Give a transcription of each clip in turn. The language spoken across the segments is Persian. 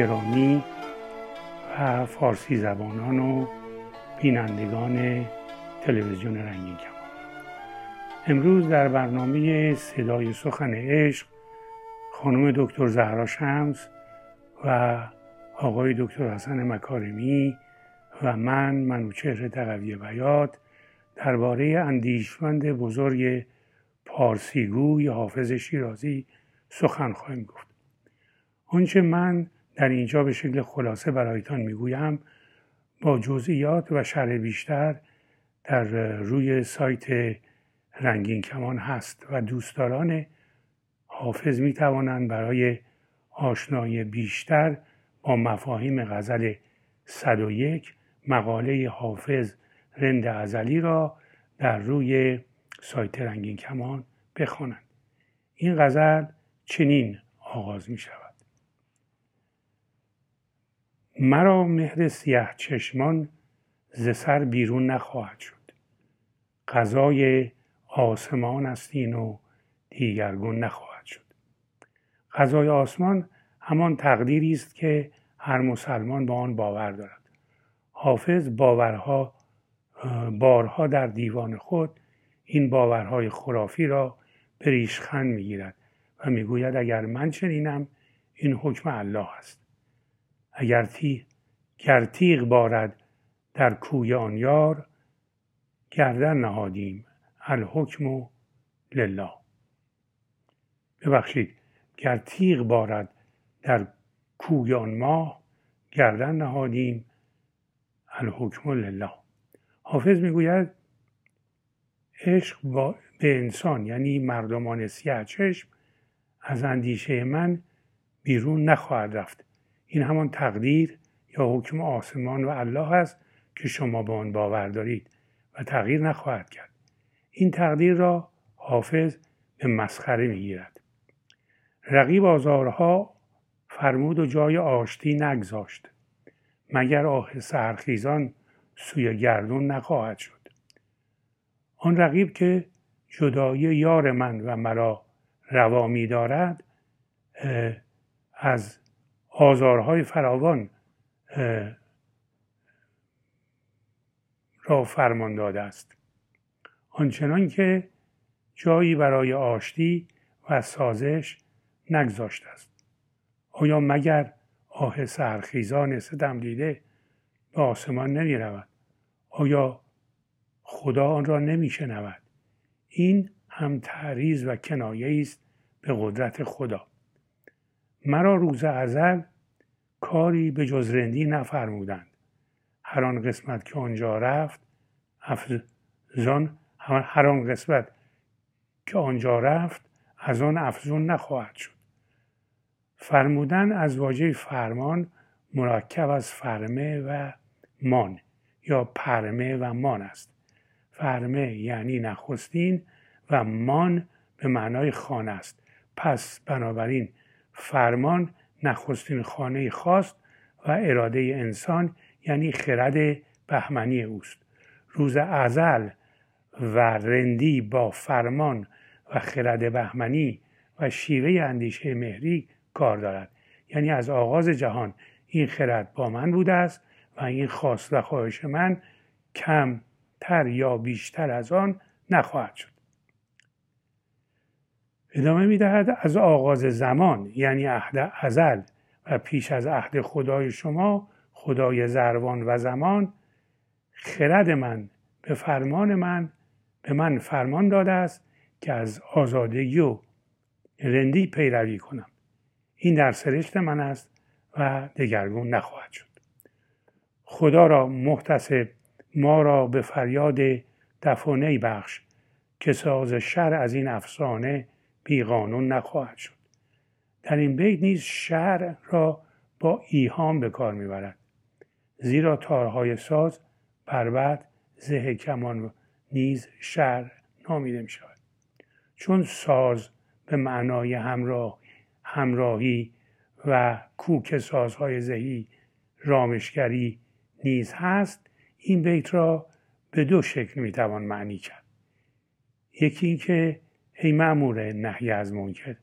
گرامی و فارسی زبانان و بینندگان تلویزیون رنگین کمان امروز در برنامه صدای سخن عشق خانم دکتر زهرا شمس و آقای دکتر حسن مکارمی و من منوچهر تقوی بیات درباره اندیشمند بزرگ پارسیگوی حافظ شیرازی سخن خواهیم گفت. آنچه من در اینجا به شکل خلاصه برایتان می‌گویم با جزئیات و شرح بیشتر در روی سایت رنگین کمان هست و دوستداران حافظ می توانند برای آشنایی بیشتر با مفاهیم غزل 101 مقاله حافظ رند ازلی را در روی سایت رنگین کمان بخوانند. این غزل چنین آغاز می شود مرا مهر سیه چشمان ز سر بیرون نخواهد شد. غذای آسمان است این و دیگرگون نخواهد شد. غذای آسمان همان تقدیری است که هر مسلمان با آن باور دارد. حافظ باورها بارها در دیوان خود این باورهای خرافی را به ریشخند می‌گیرد و می‌گوید اگر من چنینم این حکم الله است. اگر تیغ گر تیغ بارد در کوی آن یار گردن نهادیم الحکم لله. ببخشید گر تیغ بارد در کوی آن ماه گردن نهادیم الحکم لله. حافظ می‌گوید عشق به انسان یعنی مردمان سیاه چشم از اندیشه من بیرون نخواهد رفت. این همان تقدیر یا حکم آسمان و الله است که شما به آن باور دارید و تغییر نخواهد کرد. این تقدیر را حافظ به مسخره می‌گیرد. رقیب آزارها فرمود و جای آشتی نگذاشت مگر آه سرخیزان سوی گردون نخواهد شد. آن رقیب که جدایی یار من و مرا روا می دارد از آزارهای فراوان را فرمان داده است. آنچنان که جایی برای آشتی و سازش نگذاشته است. آیا مگر آه سرخیزان ستم دیده به آسمان نمی رود؟ آیا خدا آن را نمی شنود؟ این هم تعریض و کنایه است به قدرت خدا. مرا روز ازل کاری به جز رندی نفرمودند. هر آن قسمت که آنجا رفت افزان هر آن قسمت که آنجا رفت از آن افزون نخواهد شد. فرمودن از واژه فرمان مرکب از فرمه و مان یا پرمه و مان است. فرمه یعنی نخستین و مان به معنای خانه است. پس بنابراین فرمان نخستین خانه خواست و اراده انسان یعنی خرد بهمنی اوست. روز ازل و رندی با فرمان و خرد بهمنی و شیوه اندیشه مهری کار دارد. یعنی از آغاز جهان این خرد با من بوده است و این خواست و خواهش من کم تر یا بیشتر از آن نخواهد شد. ادامه می دهد از آغاز زمان یعنی عهد ازل و پیش از عهد خدای شما خدای زروان و زمان خرد من به فرمان من به من فرمان داده است که از آزادگی و رندی پیروی کنم. این در سرشت من است و دگرگون نخواهد شد. خدا را محتسب ما را به فریاد دفانه بخش که ساز شر از این افسانه بیقانون نخواهد شد. در این بیت نیز شر را با ایهام به کار می‌برد. زیرا تارهای ساز بربد زه کمان نیز شر نامیده می شود چون ساز به معنای همراه همراهی و کوک سازهای زهی رامشگری نیز هست این بیت را به دو شکل می‌توان معنی کرد. یکی اینکه ای معمور نهی از منکر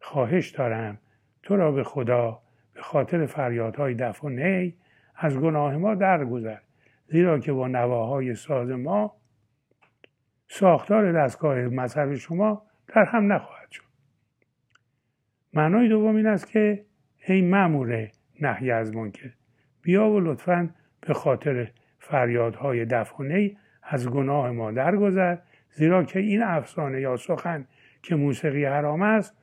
خواهش دارم تو را به خدا به خاطر فریادهای دف و نی از گناه ما درگذر زیرا که با نواهای ساز ما ساختار دستگاه مذهب شما در هم نخواهد شد. معنای دوم این است که ای مأمور نهی از منکر بیا و لطفا به خاطر فریادهای دفنه از گناه ما درگذر زیرا که این افسانه یا سخن که موسیقی حرام است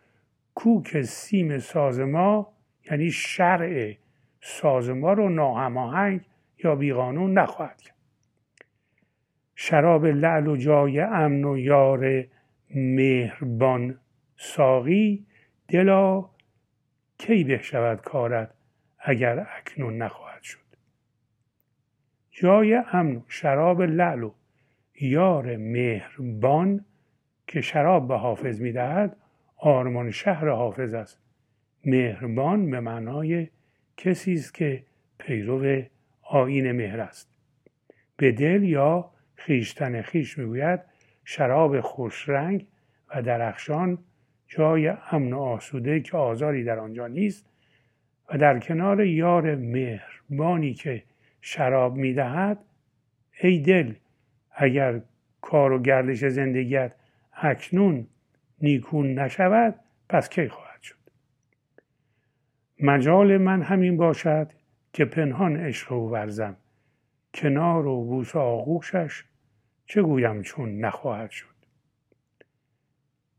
کوک سیم ساز ما یعنی شرع ساز ما رو ناهماهنگ یا بیقانون نخواهد کرد. شراب لعل و جای امن و یار مهربان ساقی دلا کی به شود کارت اگر اکنون نخواهد شد. جای امن و شراب لعل و یار مهربان که شراب به حافظ می‌دهد آرمان شهر حافظ است. مهربان به معنای کسی است که پیرو آین مهر است. به دل یا خیشتن خیش می‌گوید شراب خوشرنگ و درخشان جای امن و آسوده که آزاری در آنجا نیست و در کنار یار مهربانی که شراب می‌دهد ای دل اگر کار و گردش زندگیت اکنون نیکون نشود پس کی خواهد شد؟ مجال من همین باشد که پنهان عشق و ورزم کنار و بوس آغوشش چه گویم چون نخواهد شد؟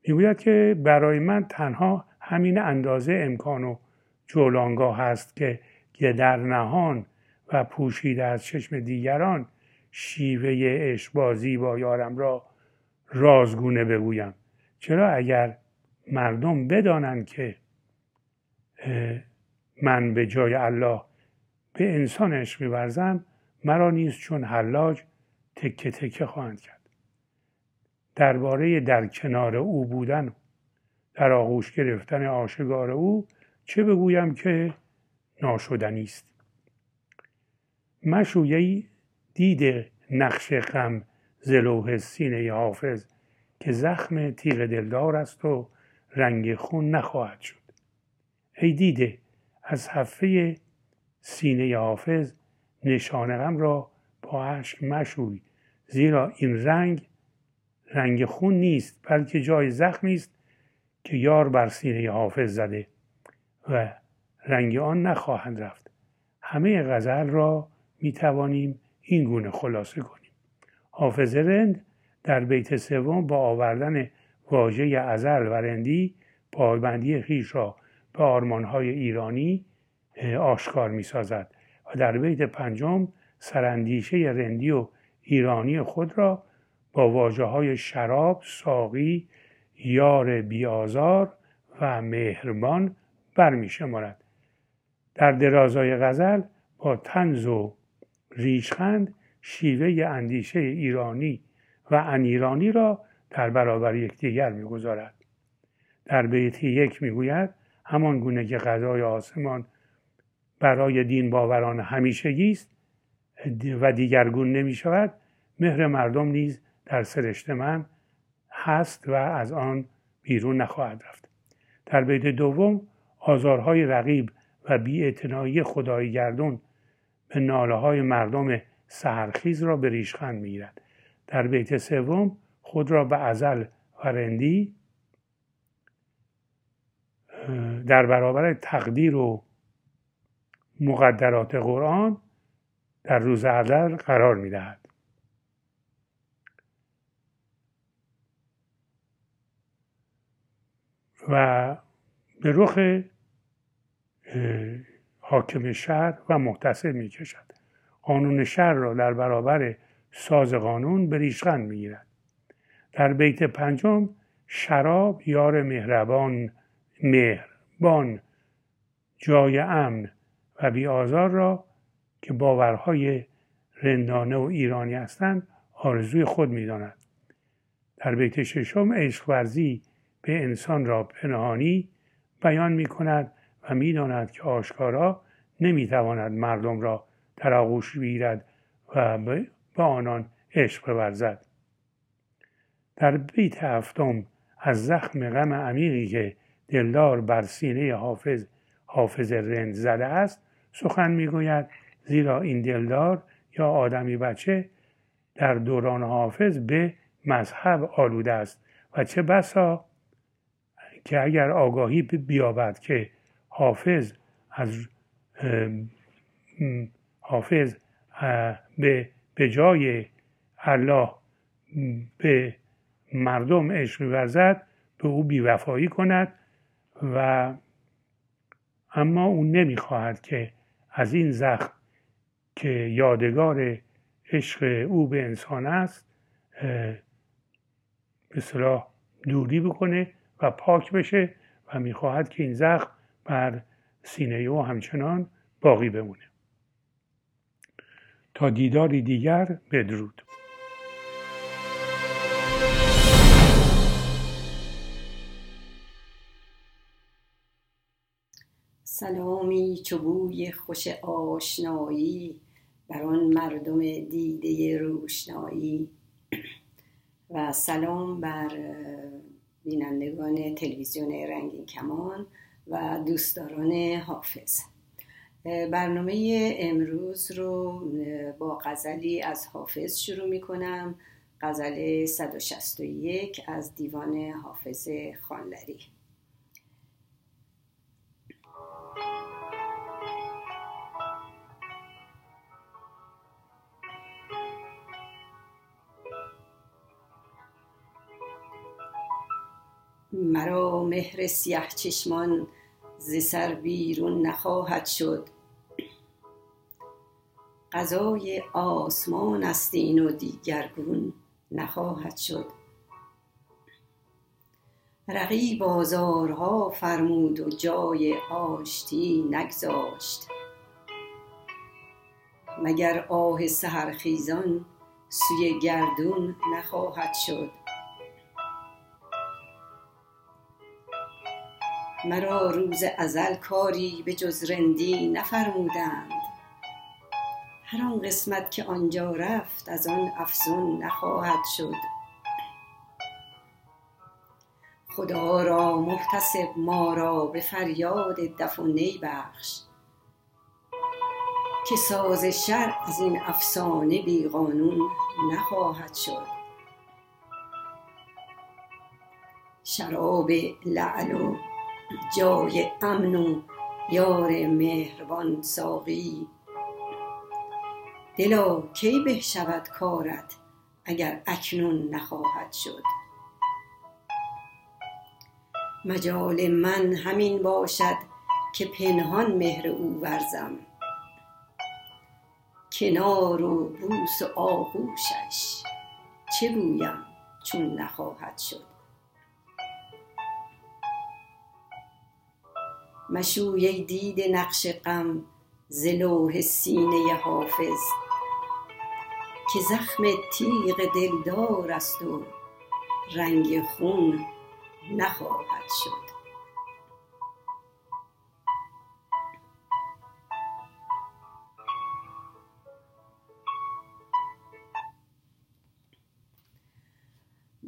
می‌گوید که برای من تنها همین اندازه امکان و جولانگاه هست که در نهان و پوشیده از چشم دیگران شیوه اشبازی با یارم را رازگونه بگویم. چرا اگر مردم بدانند که من به جای الله به انسان عشق میورزم مرا نیز چون حلاج تکه تکه خواهند کرد. درباره در کنار او بودن در آغوش گرفتن آشگار او چه بگویم که ناشدنی است؟ مشویه دید نقش غم زلوه سینه حافظ که زخم تیغ دلدار است و رنگ خون نخواهد شد. ای دیده از حفه سینه حافظ نشان غم را با اشک مشوی زیرا این رنگ رنگ خون نیست بلکه جای زخمی است که یار بر سینه حافظ زده و رنگ آن نخواهند رفت. همه غزل را می توانیم این گونه خلاصه کنیم حافظ رند در بیت سوم با آوردن واژه ازل و رندی پایبندی خیش را به آرمانهای ایرانی آشکار می سازد و در بیت پنجم سرندیشه رندی و ایرانی خود را با واجه های شراب، ساقی، یار بیازار و مهربان برمی شمارد. در درازای غزل با تنز و ریشخند شیوه اندیشه ایرانی و انیرانی را در برابر یکدیگر می‌گذارد. در بیت یک می‌گوید همان گونه که غذای آسمان برای دین باوران همیشگی است و دیگرگون نمی شود مهر مردم نیز در سرشت من هست و از آن بیرون نخواهد رفت. در بیت دوم آزارهای رقیب و بیاعتنایی خدای گردون ناله های مردم سهرخیز را به ریشخند می‌گیرد. در بیت سوم خود را به ازل و رندی در برابر تقدیر و مقدرات قرآن در روز ازل قرار می‌دهد. و به رخ حاکم شهر و محتسب می کشد قانون شهر را در برابر ساز قانون به ریشخند می گیرد در بیت پنجم شراب یار مهربان مهربان جای امن و بیآزار را که باورهای رندانه و ایرانی هستند آرزوی خود می‌داند. در بیت ششم عشق ورزی به انسان را پنهانی بیان می کند و می‌داند که آشکارا نمی‌تواند مردم را در آغوش بگیرد و به آنان عشق بورزد. در بیت هفتم از زخم غم عمیقی که دلدار بر سینه حافظ حافظ رند زده است سخن می‌گوید زیرا این دلدار یا آدمی بچه در دوران حافظ به مذهب آلوده است و چه بسا که اگر آگاهی بیابد که حافظ از حافظ به, به جای الله به مردم عشق میورزد به او بیوفایی کند و اما او نمی‌خواهد که از این زخم که یادگار عشق او به انسان است به صلاح دوری بکنه و پاک بشه و می‌خواهد که این زخم بر سینه او همچنان باقی بمونه. تا دیداری دیگر بدرود. سلامی چوبوی خوش آشنایی بر آن مردم دیده روشنایی. و سلام بر بینندگان تلویزیون رنگین کمان. و دوستداران حافظ. برنامه امروز رو با غزلی از حافظ شروع می کنم غزل 161 از دیوان حافظ خانلری. مرا مهر سیه چشمان ز سر بیرون نخواهد شد. قضای آسمان است این و دیگرگون نخواهد شد. رقیب آزارها فرمود و جای آشتی نگذاشت. مگر آه سحرخیزان سوی گردون نخواهد شد. مرا روز ازل کاری به جز رندی نفرمودند. هر آن قسمت که آنجا رفت از آن افزون نخواهد شد. خدا را محتسب ما را به فریاد دف و نی بخش. که ساز شر از این افسانه بی قانون نخواهد شد. شراب لعل و جای امن و یار مهربان ساقی. دلا کی به شود کارت اگر اکنون نخواهد شد؟ مجال من همین باشد که پنهان مهر او ورزم. کنار و بوس و آغوشش چه گویم چون نخواهد شد؟ مشوی دید نقش غم ز لوح سینه حافظ که زخم تیغ دلدار است و رنگ خون نخواهد شد.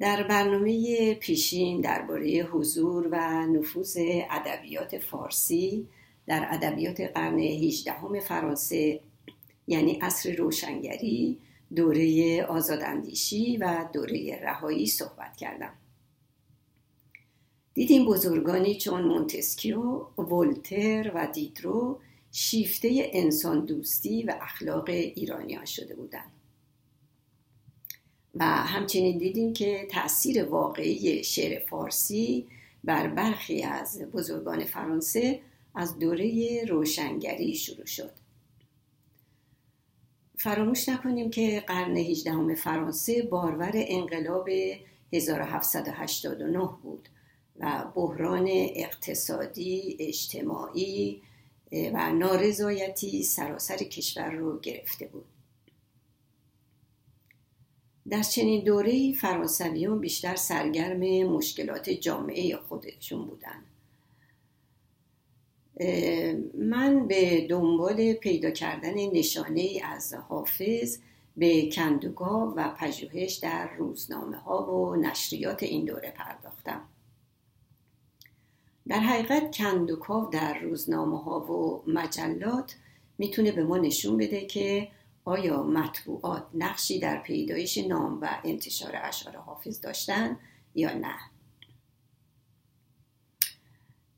در برنامه پیشین درباره حضور و نفوذ ادبیات فارسی در ادبیات قرن 18 فرانسه یعنی عصر روشنگری دوره آزاداندیشی و دوره رهایی صحبت کردم. دیدیم بزرگانی چون مونتسکیو، ولتر و دیدرو شیفته انسان دوستی و اخلاق ایرانیان شده بودند. و همچنین دیدیم که تاثیر واقعی شعر فارسی بر برخی از بزرگان فرانسه از دوره روشنگری شروع شد فراموش نکنیم که قرن 18 فرانسه بارور انقلاب 1789 بود و بحران اقتصادی، اجتماعی و نارضایتی سراسر کشور رو گرفته بود. در چنین دوره فرانسویان بیشتر سرگرم مشکلات جامعه خودشون بودن. من به دنبال پیدا کردن نشانه از حافظ به کندوگاه و پژوهش در روزنامه ها و نشریات این دوره پرداختم. در حقیقت کندوکاو در روزنامه ها و مجلات می‌تونه به ما نشون بده که آیا مطبوعات نقشی در پیدایش نام و انتشار اشعار حافظ داشتن یا نه؟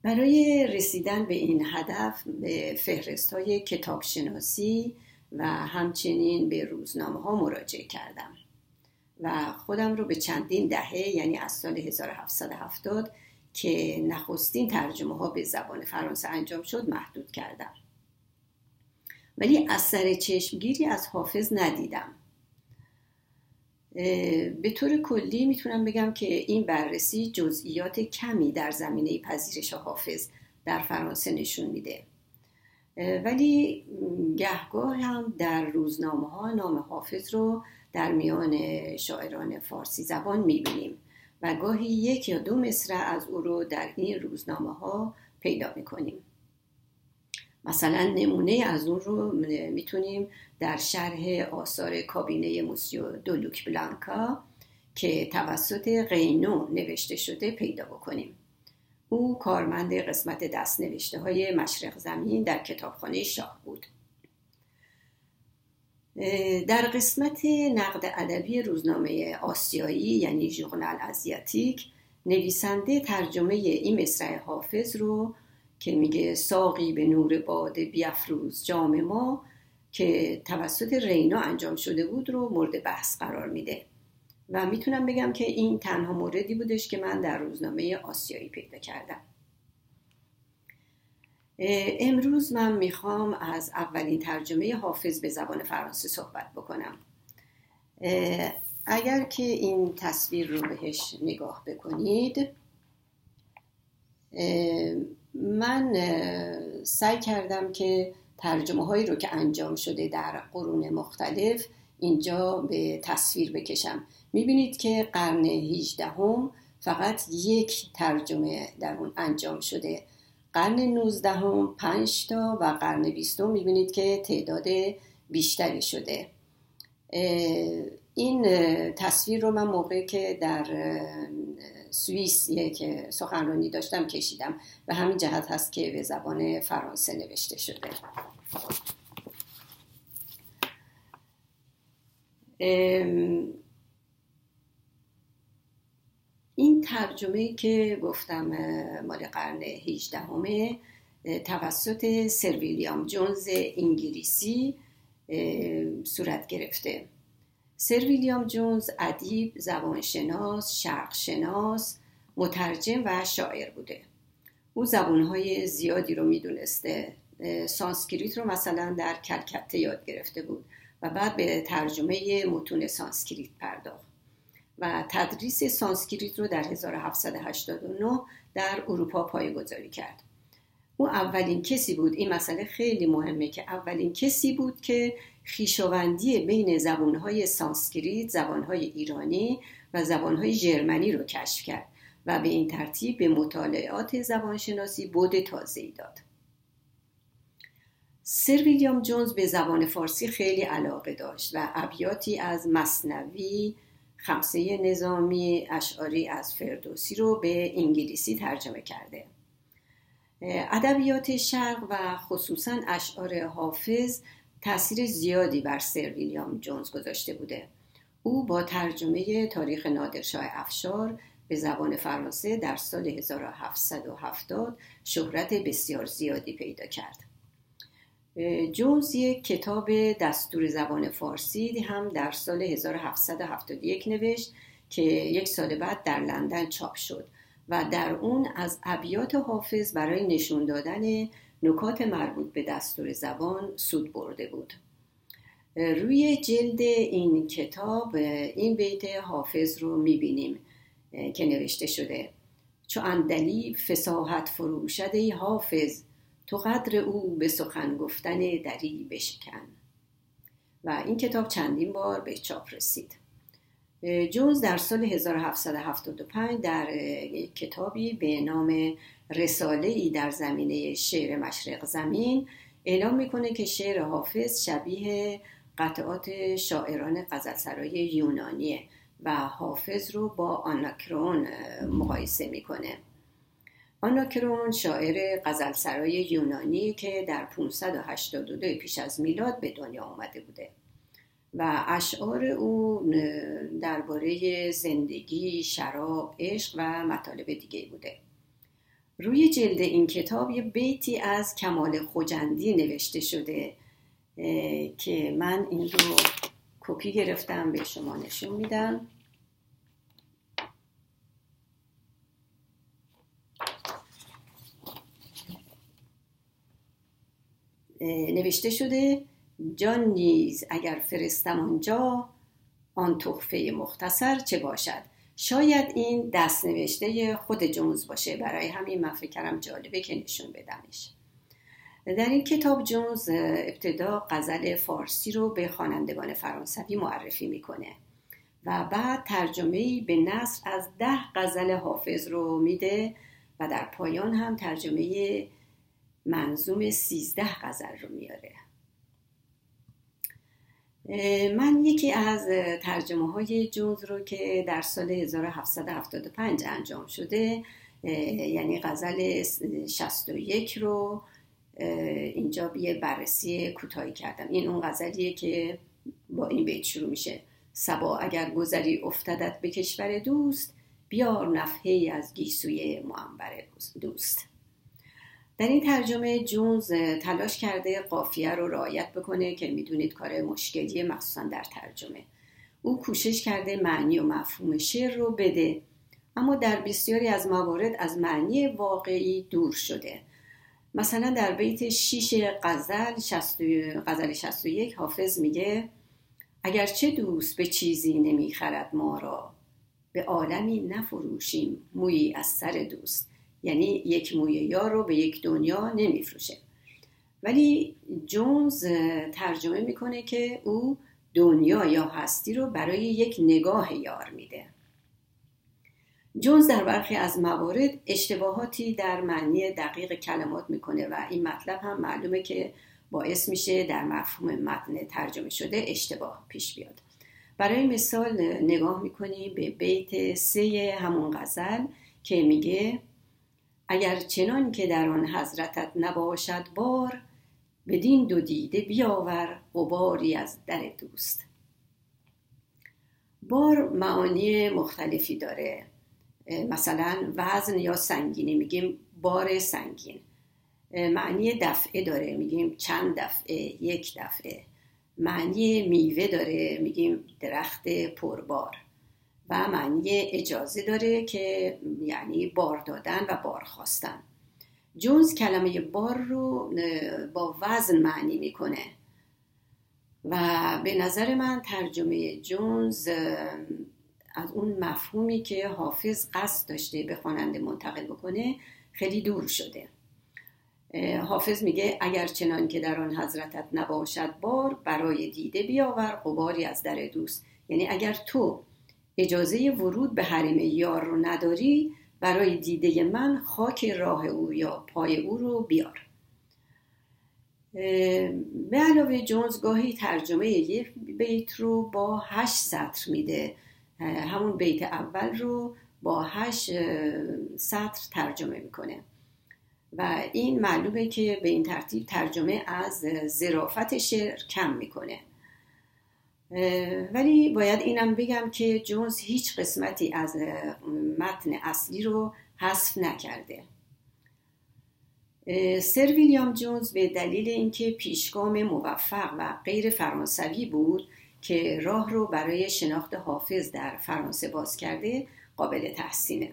برای رسیدن به این هدف به فهرست های کتابشناسی و همچنین به روزنامه ها مراجعه کردم و خودم رو به چندین دهه یعنی از سال 1770 که نخستین ترجمه ها به زبان فرانسه انجام شد محدود کردم. ولی اثر چشمگیری از حافظ ندیدم. به طور کلی می‌تونم بگم که این بررسی جزئیات کمی در زمینه پذیرش حافظ در فرانسه نشون میده. ولی گهگاه هم در روزنامه ها نام حافظ رو در میان شاعران فارسی زبان می‌بینیم و گاهی یک یا دو مصرع از او رو در این روزنامه ها پیدا می‌کنیم. مثلا نمونه از اون رو می‌تونیم در شرح آثار کابینه موسیو دولوک بلانکا که توسط قینو نوشته شده پیدا بکنیم. او کارمند قسمت دست نوشته های مشرق زمین در کتابخانه شاه بود. در قسمت نقد ادبی روزنامه آسیایی یعنی ژورنال ازیاتیک نویسنده ترجمه این مصرع حافظ رو که میگه ساقی به نور باد بیافروز جام ما که توسط رینا انجام شده بود رو مورد بحث قرار میده. و می‌تونم بگم که این تنها موردی بودش که من در روزنامه آسیایی پیدا کردم. امروز من می‌خوام از اولین ترجمه حافظ به زبان فرانسه صحبت بکنم. اگر که این تصویر رو بهش نگاه بکنید من سعی کردم که ترجمه هایی رو که انجام شده در قرون مختلف اینجا به تصویر بکشم. می‌بینید که قرن 18 هم فقط یک ترجمه در اون انجام شده. قرن 19 هم 5 تا و قرن 20 می‌بینید که تعداد بیشتری شده. این تصویر رو من موقعی که در سوئیس یک سخنرانی داشتم کشیدم. و همین جهت هست که به زبان فرانسه نوشته شده. این ترجمه که گفتم مال قرن 18 همه توسط سر ویلیام جونز انگلیسی صورت گرفته. سر ویلیام جونز ادیب زبانشناس شرقشناس مترجم و شاعر بوده. او زبانهای زیادی رو می‌دونسته. سانسکریت رو مثلا در کلکته یاد گرفته بود و بعد به ترجمه متون سانسکریت پرداخت. و تدریس سانسکریت رو در 1789 در اروپا پایه‌گذاری کرد. او اولین کسی بود. این مسئله خیلی مهمه که اولین کسی بود که خویشاوندی بین زبانهای سانسکریت زبانهای ایرانی و زبانهای ژرمنی رو کشف کرد و به این ترتیب به مطالعات زبانشناسی بعد تازه‌ای داد. سر ویلیام جونز به زبان فارسی خیلی علاقه داشت و ابیاتی از مثنوی خمسه نظامی اشعاری از فردوسی رو به انگلیسی ترجمه کرده. ادبیات شرق و خصوصا اشعار حافظ تاثیر زیادی بر سر ویلیام جونز گذاشته بوده. او با ترجمه تاریخ نادرشاه افشار به زبان فرانسه در سال 1770 شهرت بسیار زیادی پیدا کرد. جونز یک کتاب دستور زبان فارسی هم در سال 1771 نوشت که یک سال بعد در لندن چاپ شد و در اون از ابیات حافظ برای نشون دادن نکات مربوط به دستور زبان سود برده بود. روی جلد این کتاب این بیت حافظ رو می‌بینیم که نوشته شده. چو اندلی فساحت فروشده حافظ تو قدر او به سخن گفتن دری بشکن. و این کتاب چندین بار به چاپ رسید. جونز در سال 1775 در کتابی به نام رساله ای در زمینه شعر مشرق زمین اعلام می‌کنه که شعر حافظ شبیه قطعات شاعران غزلسرای یونانیه و حافظ رو با آناکرون مقایسه می‌کنه. آناکرون شاعر غزلسرای یونانی که در 582 پیش از میلاد به دنیا آمده بوده و اشعار او درباره زندگی، شراب، عشق و مطالب دیگه بوده. روی جلد این کتاب یه بیتی از کمال خوجندی نوشته شده که من این رو کپی گرفتم به شما نشون میدم. نوشته شده جان نیز اگر فرستم آنجا آن تحفه مختصر چه باشد؟ شاید این دست نوشته خود جونز باشه. برای همین من فکرم جالبه که نشون بدمش در این کتاب جونز ابتدا غزل فارسی رو به خوانندگان فرانسوی معرفی می‌کنه و بعد ترجمه به نصر از ده غزل حافظ رو میده و در پایان هم ترجمه منظوم سیزده غزل رو میاره. من یکی از ترجمه های جونز رو که در سال 1775 انجام شده یعنی غزل 61 رو اینجا یه بررسی کوتاهی کردم. این اون غزلیه که با این بیت شروع میشه. سبا اگر گذری افتدت به کشور دوست بیار نفحه از گیسوی معنبر دوست. در این ترجمه جونز تلاش کرده قافیه رو رعایت بکنه که می‌دونید کار مشکلیه مخصوصا در ترجمه. او کوشش کرده معنی و مفهوم شعر رو بده اما در بسیاری از موارد از معنی واقعی دور شده. مثلا در بیت شیش غزل غزل 61 حافظ میگه اگرچه دوست به چیزی نمی‌خرد ما را به عالمی نفروشیم مویی از سر دوست. یعنی یک موی یار رو به یک دنیا نمیفروشه. ولی جونز ترجمه می‌کنه که او دنیا یا هستی رو برای یک نگاه یار میده. جونز در برخی از موارد اشتباهاتی در معنی دقیق کلمات می‌کنه و این مطلب هم معلومه که باعث میشه در مفهوم متن ترجمه شده اشتباه پیش بیاد. برای مثال نگاه می‌کنیم به بیت سه همون غزل که میگه اگر چنان که در آن حضرتت نباشد بار بدین دو دیده بیاور غباری از در دوست. بار معانی مختلفی داره. مثلا وزن یا سنگینی میگیم بار سنگین. معنی دفعه داره میگیم چند دفعه یک دفعه. معنی میوه داره میگیم درخت پربار. و معنی اجازه داره که یعنی بار دادن و بار خواستن. جونز کلمه بار رو با وزن معنی می‌کنه. و به نظر من ترجمه جونز از اون مفهومی که حافظ قصد داشته به خواننده منتقل بکنه خیلی دور شده. حافظ میگه اگر چنان که در آن حضرتت نباشد بار برای دیده بیاور قباری از در دوست. یعنی اگر تو اجازه ورود به حریم یار رو نداری برای دیده من خاک راه او یا پای او رو بیار. به علاوه جونز گاهی ترجمه یک بیت رو با هشت سطر میده. همون بیت اول رو با هشت سطر ترجمه می‌کنه. و این معلومه که به این ترتیب ترجمه از زرافت شعر کم می‌کنه. ولی باید اینم بگم که جونز هیچ قسمتی از متن اصلی رو حذف نکرده. سر ویلیام جونز به دلیل اینکه پیشگام موفق و غیر فرانسوی بود که راه رو برای شناخت حافظ در فرانسه باز کرده قابل تحسینه.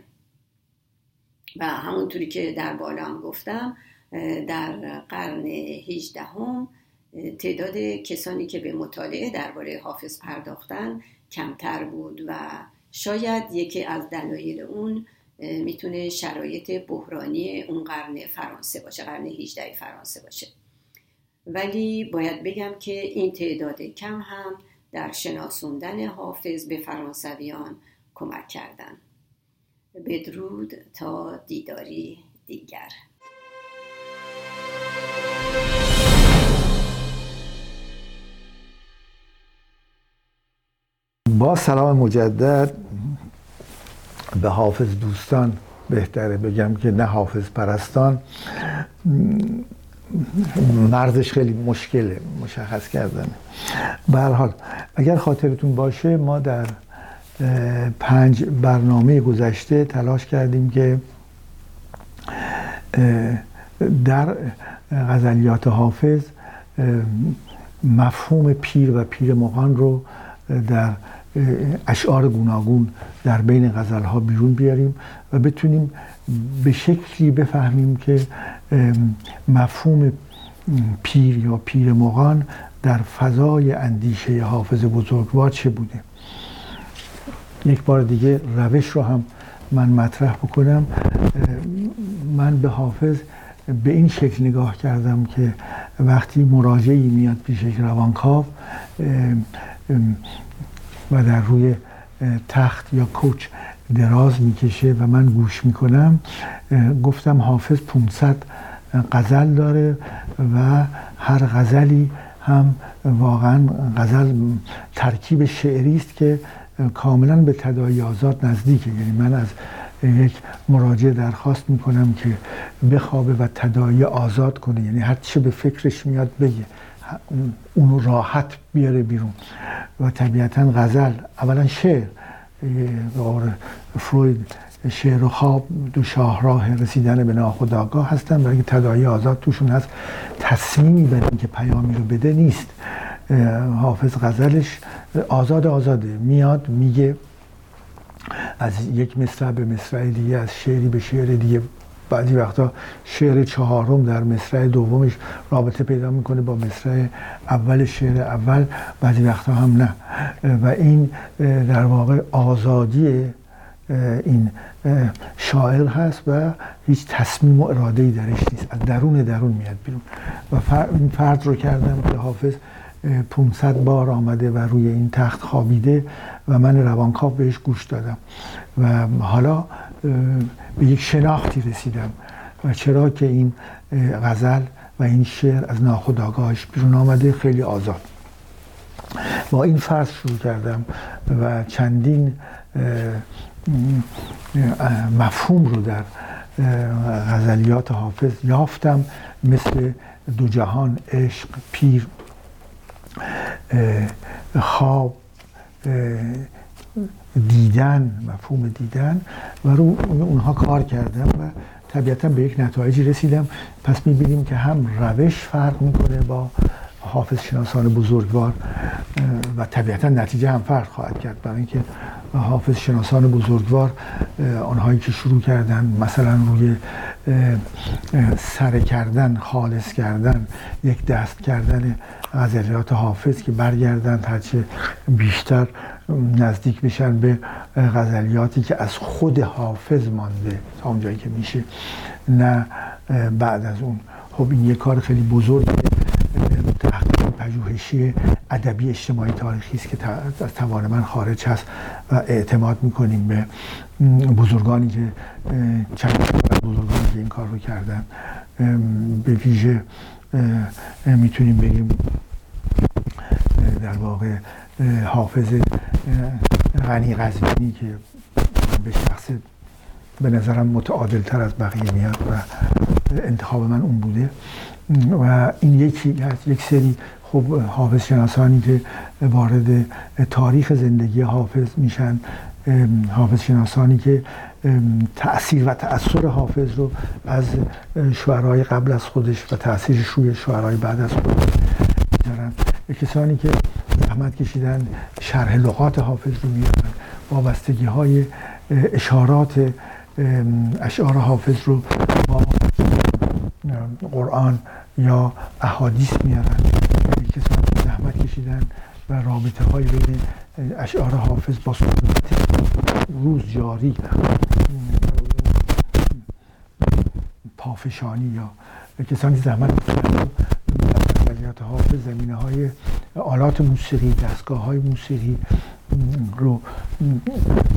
و همونطوری که در بالا هم گفتم در قرن 18 هم تعداد کسانی که به مطالعه درباره حافظ پرداختن کمتر بود و شاید یکی از دلایل اون می‌تونه شرایط بحرانی اون قرن فرانسه باشه قرن 18 فرانسه باشه. ولی باید بگم که این تعداد کم هم در شناسوندن حافظ به فرانسویان کمک کردن. بدرود تا دیداری دیگر. با سلام مجدد به حافظ دوستان بهتره بگم که نه حافظ پرستان. مرزش خیلی مشکله مشخص کردن. به حال اگر خاطرتون باشه ما در پنج برنامه گذشته تلاش کردیم که در غزلیات حافظ مفهوم پیر و پیر مغان رو در اشعار گوناگون در بین غزل ها بیرون بیاریم و بتونیم به شکلی بفهمیم که مفهوم پیر یا پیر مغان در فضای اندیشه حافظ بزرگوار چه بوده. یک بار دیگه روش رو هم من مطرح بکنم. من به حافظ به این شکل نگاه کردم که وقتی مراجعی میاد پیش روانکاو و در روی تخت یا کوچ دراز می‌کشه و من گوش می‌کنم. گفتم حافظ 500 غزل داره و هر غزلی هم واقعا غزل ترکیب شعری است که کاملا به تدایی آزاد نزدیکه. یعنی من از یک مراجع درخواست می‌کنم که بخوابه و تدایی آزاد کنه. یعنی هر چه به فکرش میاد بگه. اونو راحت بیاره بیرون. و طبیعتا غزل اولا شعر فروید شعر و خواب دو شاهراه رسیدن به ناخودآگاه هستن. برای تدایی آزاد توشون هست. تصمیمی بر که پیامی رو بده نیست. حافظ غزلش آزاد آزاده. میاد میگه از یک مصرع به مصرع دیگه از شعری به شعر دیگه. بعضی وقتا شعر چهارم در مصرع دومش رابطه پیدا می‌کنه با مصرع اول شعر اول بعضی وقتا هم نه. و این در واقع آزادی این شاعر هست و هیچ تصمیم و اراده ای درش نیست. از درون درون میاد بیرون. و این فرد رو کردم که حافظ 500 بار آمده و روی این تخت خوابیده و من روانکاو بهش گوش دادم. و حالا به یک شناختی رسیدم و چرا که این غزل و این شعر از ناخودآگاهش بیرون آمده خیلی آزاد. با این فرض شروع کردم و چندین مفهوم رو در غزلیات حافظ یافتم مثل دو جهان عشق پیر خواب دیدن مفهوم دیدن و رو اونها کار کردم و طبیعتا به یک نتایجی رسیدم. پس می‌بینیم که هم روش فرق می‌کنه با حافظ شناسان بزرگوار و طبیعتا نتیجه هم فرق خواهد کرد. برای اینکه حافظ شناسان بزرگوار آنهایی که شروع کردن مثلا روی سر کردن خالص کردن یک دست کردن غزلیات حافظ که برگردن هرچه بیشتر نزدیک میشن به غزلیاتی که از خود حافظ مانده تا اونجایی که میشه نه بعد از اون. خب این یه کار خیلی بزرگه تحقیق پژوهشی ادبی اجتماعی تاریخی است که از توان من خارج هست و اعتماد می‌کنیم به بزرگانی که چند بزرگانی که این کار رو کردن. به ویژه می‌تونیم بگیم در واقع حافظ غنی قزوینی که به شخص به نظرم متعادل تر از بقیه میاد و انتخاب من اون بوده. و این یکی از یک سری خب حافظ شناسانی که وارد تاریخ زندگی حافظ میشن. حافظ شناسانی که تأثیر و تأثیر حافظ رو از شعرهای قبل از خودش و تأثیرش روی شعرهای بعد از خودش میدارن کسانی که زحمت کشیدن شرح لغات حافظ رو میارن وابستگی های اشارات اشعار حافظ رو با قرآن یا احادیث میارن. کسانی که زحمت کشیدن و رابطه های بین اشعار حافظ با سنت روز جاری پافشانی یا کسانی زحمت کشیدن در حافظ زمینه های آلات موسیقی دستگاه های موسیقی رو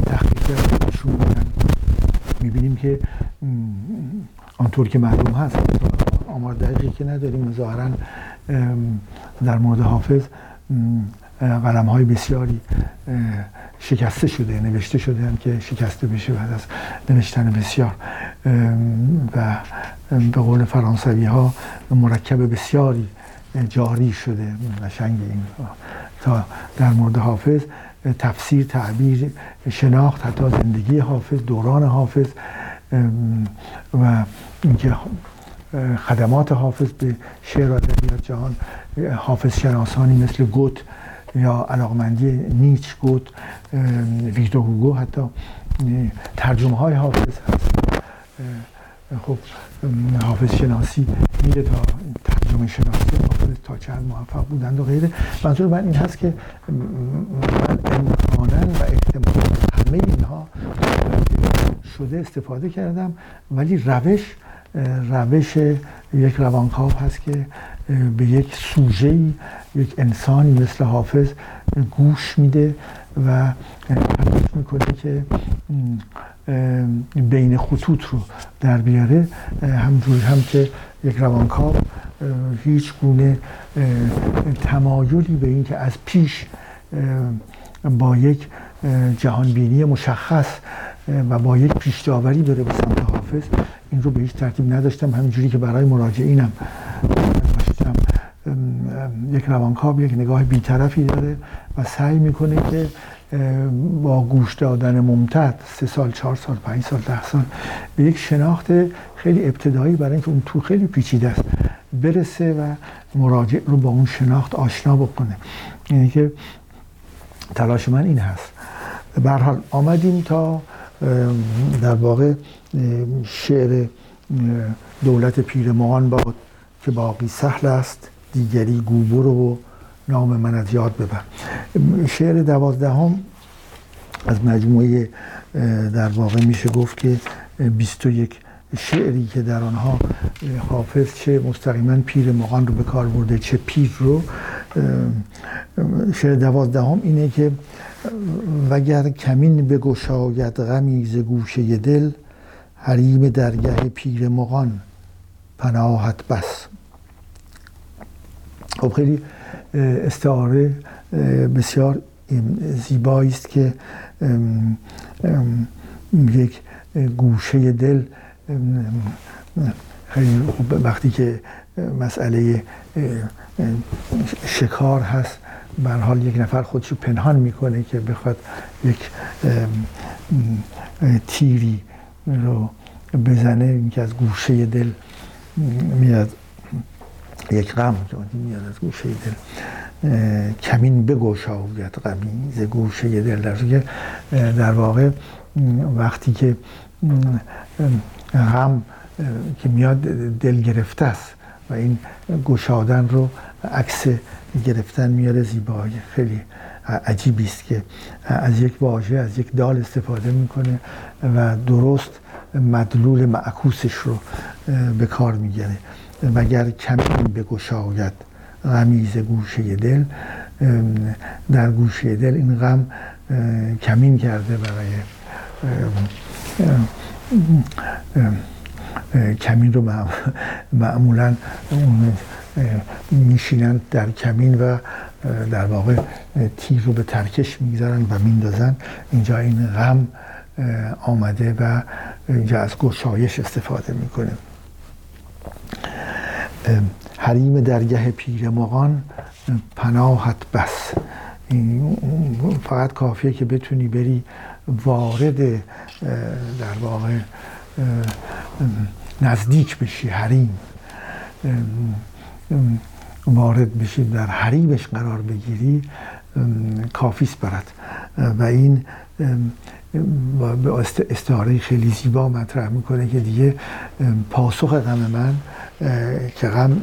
تحقیق نشون میدن می‌بینیم که آنطور که معلوم هست آمار دقیقی که نداریم ظاهرا در مورد حافظ قلم های بسیاری شکسته شده نوشته شده که شکسته بشه بعد از نوشتن بسیار. و به قول فرانسوی ها مرکب بسیاری جاری شده قشنگ این تا در مورد حافظ تفسیر تعبیر شناخت حتی زندگی حافظ دوران حافظ و اینکه خدمات حافظ به شعر و ادبیات جهان حافظ شناسانی مثل گوت یا علاقمندی نیچ گوت ویکتور هوگو حتی ترجمه های حافظ هست. خب حافظ شناسی میره تا ترجمه شناسی. تا چند موفق بودند و غیره. منظور من این هست که من امکانا و احتمالا همه اینها شده استفاده کردم ولی روش روش یک روانکاو هست که به یک سوژه یک انسانی مثل حافظ گوش میده و تلاش می‌کنه که بین خطوط رو در بیاره. همجور هم که یک روانکاو هیچ گونه تمایلی به اینکه از پیش با یک جهانبینی مشخص و با یک پیش داوری بره به سمت حافظ این رو به هیچ ترتیب نداشتم. همینجوری که برای مراجعینم داشتم یک روانکاو یک نگاه بیطرفی داره و سعی می‌کنه که با گوش دادن ممتد سه سال چهار سال پنج سال ده سال به یک شناخت خیلی ابتدایی برای اینکه اون تو خیلی پیچیده است. برسه و مراجع رو با اون شناخت آشنا بکنه. یعنی که تلاش من این هست. به حال آمدیم تا در واقع شعر دولت پیرمان باد که باقی سهل است دیگری گوبر و نام من از یاد ببر. شعر دوازدهم از مجموعه در واقع میشه گفت که 21 شعری که در آنها حافظ چه مستقیما پیر مغان رو به کار برده چه پیر رو شعر دوازدهم اینه که وگر کمین بگشاید غمی ز گوشه دل حریم درگه پیر مغان پناهت بس. خب خیلی استعاره بسیار زیبایی است که یک گوشه دل خیلی خوب وقتی که مسئله شکار هست به حال یک نفر خودشو پنهان می‌کنه که بخواد یک تیری رو بزنه این که از گوشه دل میاد یک غم میاد از گوشه دل کمین بگشاید غمی ز گوشه دل. در در واقع وقتی که غم که میاد دل گرفته است و این گشادن رو عکس گرفتن میاره زیبایی. خیلی عجیبی است که از یک واژه از یک دال استفاده می‌کنه و درست مدلول معکوسش رو به کار می‌گیره. مگر کمی بگشاید غمیز گوشه دل در گوشه دل این غم کمین کرده برای کمین رو معمولا میشینند در کمین و در واقع تیر رو به ترکش می‌گذارن و میندازن. اینجا این غم آمده و اینجا از گشایش استفاده می‌کنه. حریم درگه پیر مغان پناهت بس. فقط کافیه که بتونی بری وارد در واقع نزدیک بشی حریم وارد بشی در حریمش قرار بگیری کافیست برد و این به استعاره خیلی زیبا مطرح می‌کنه که دیگه پاسخ غم من که غم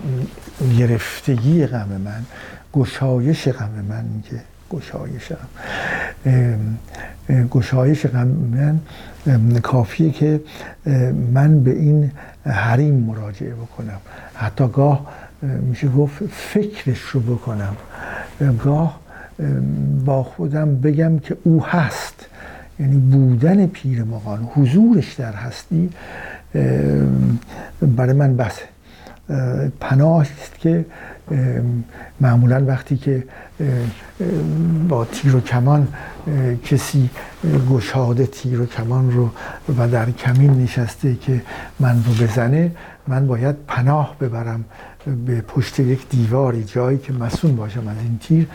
گرفتگی غم من گشایش غم من که گشایش گشایش غم من کافیه که من به این حریم مراجعه بکنم. حتی گاه میشه گفت فکرش رو بکنم. گاه با خودم بگم که او هست. یعنی بودن پیر مقان حضورش در هستی برای من بسه پناه است که معمولا وقتی که با تیر و کمان کسی گشاده تیر و کمان رو و در کمین نشسته که من رو بزنه من باید پناه ببرم به پشت یک دیواری جایی که مسون باشم از این تیر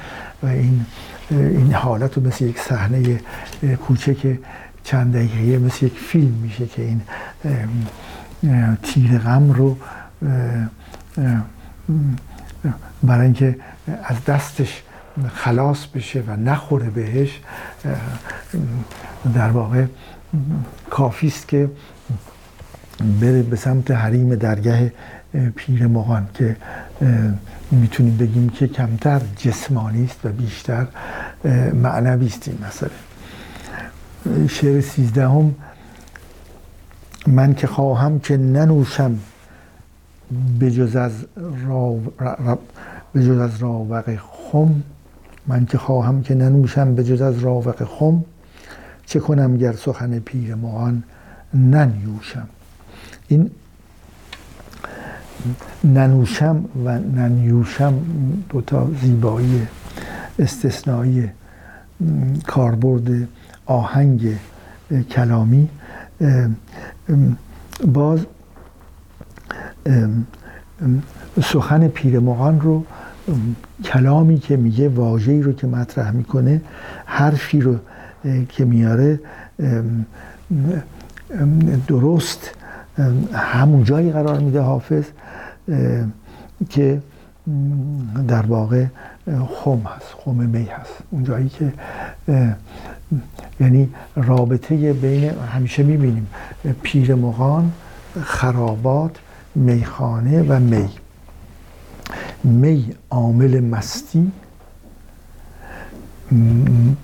و این این حالت رو مثل یک صحنه کوچک چند دقیقه مثل یک فیلم میشه که این تیر غم رو برای اینکه از دستش خلاص بشه و نخوره بهش در واقع کافی است که بره به سمت حریم درگه پیر مغان که می‌تونیم بگیم که کمتر جسمانی است و بیشتر معنوی است این مسئله. شعر سیزدهم من که خواهم که ننوشم به جز از به جز از راوق خم من که خواهم که ننوشم به جز از راوق خم چه کنم گر سخن پیر مغان ننیوشم؟ این ننوشم و ننیوشم دوتا زیبایی استثنایی کاربرد آهنگ کلامی باز سخن پیرمغان رو کلامی که میگه واژه‌ای رو که مطرح می‌کنه حرفی رو که میاره درست همون جایی قرار میده حافظ که در واقع خم هست خم می هست. اون جایی که یعنی رابطه بین همیشه می‌بینیم پیر مغان خرابات میخانه و می. می عامل مستی.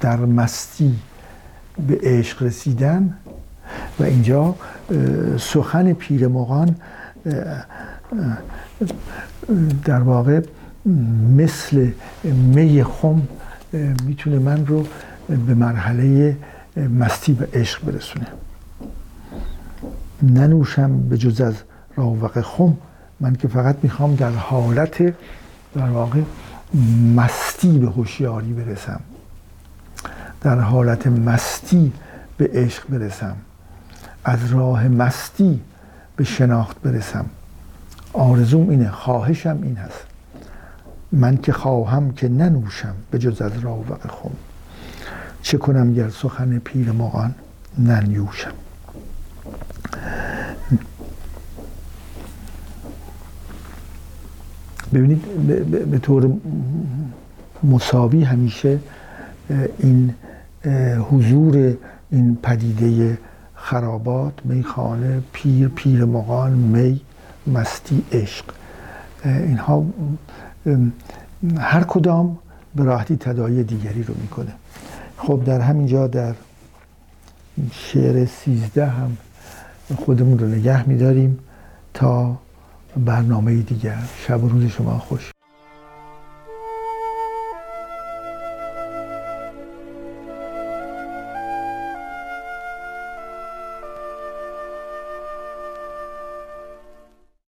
در مستی به عشق رسیدن. و اینجا سخن پیر مغان در واقع مثل می خم می‌تونه من رو به مرحله مستی و عشق برسونه. ننوشم به جز از راوق خم. من که فقط می‌خوام در حالت در واقع مستی به هوشیاری برسم. در حالت مستی به عشق برسم. از راه مستی به شناخت برسم. آرزوم اینه خواهشم این هست. من که خواهم که ننوشم به جز از راوق خم. چه کنم گر سخن پیر مغان ننیوشم؟ ببینید به طور مساوی همیشه این حضور این پدیده خرابات میخانه پیر پیر مغان می مستی عشق اینها هر کدام به راحتی تدایی دیگری رو می‌کنه. خب در همینجا در شعر سیزده هم خودمون رو نگه میداریم تا برنامه دیگر. شب و روز شما خوش.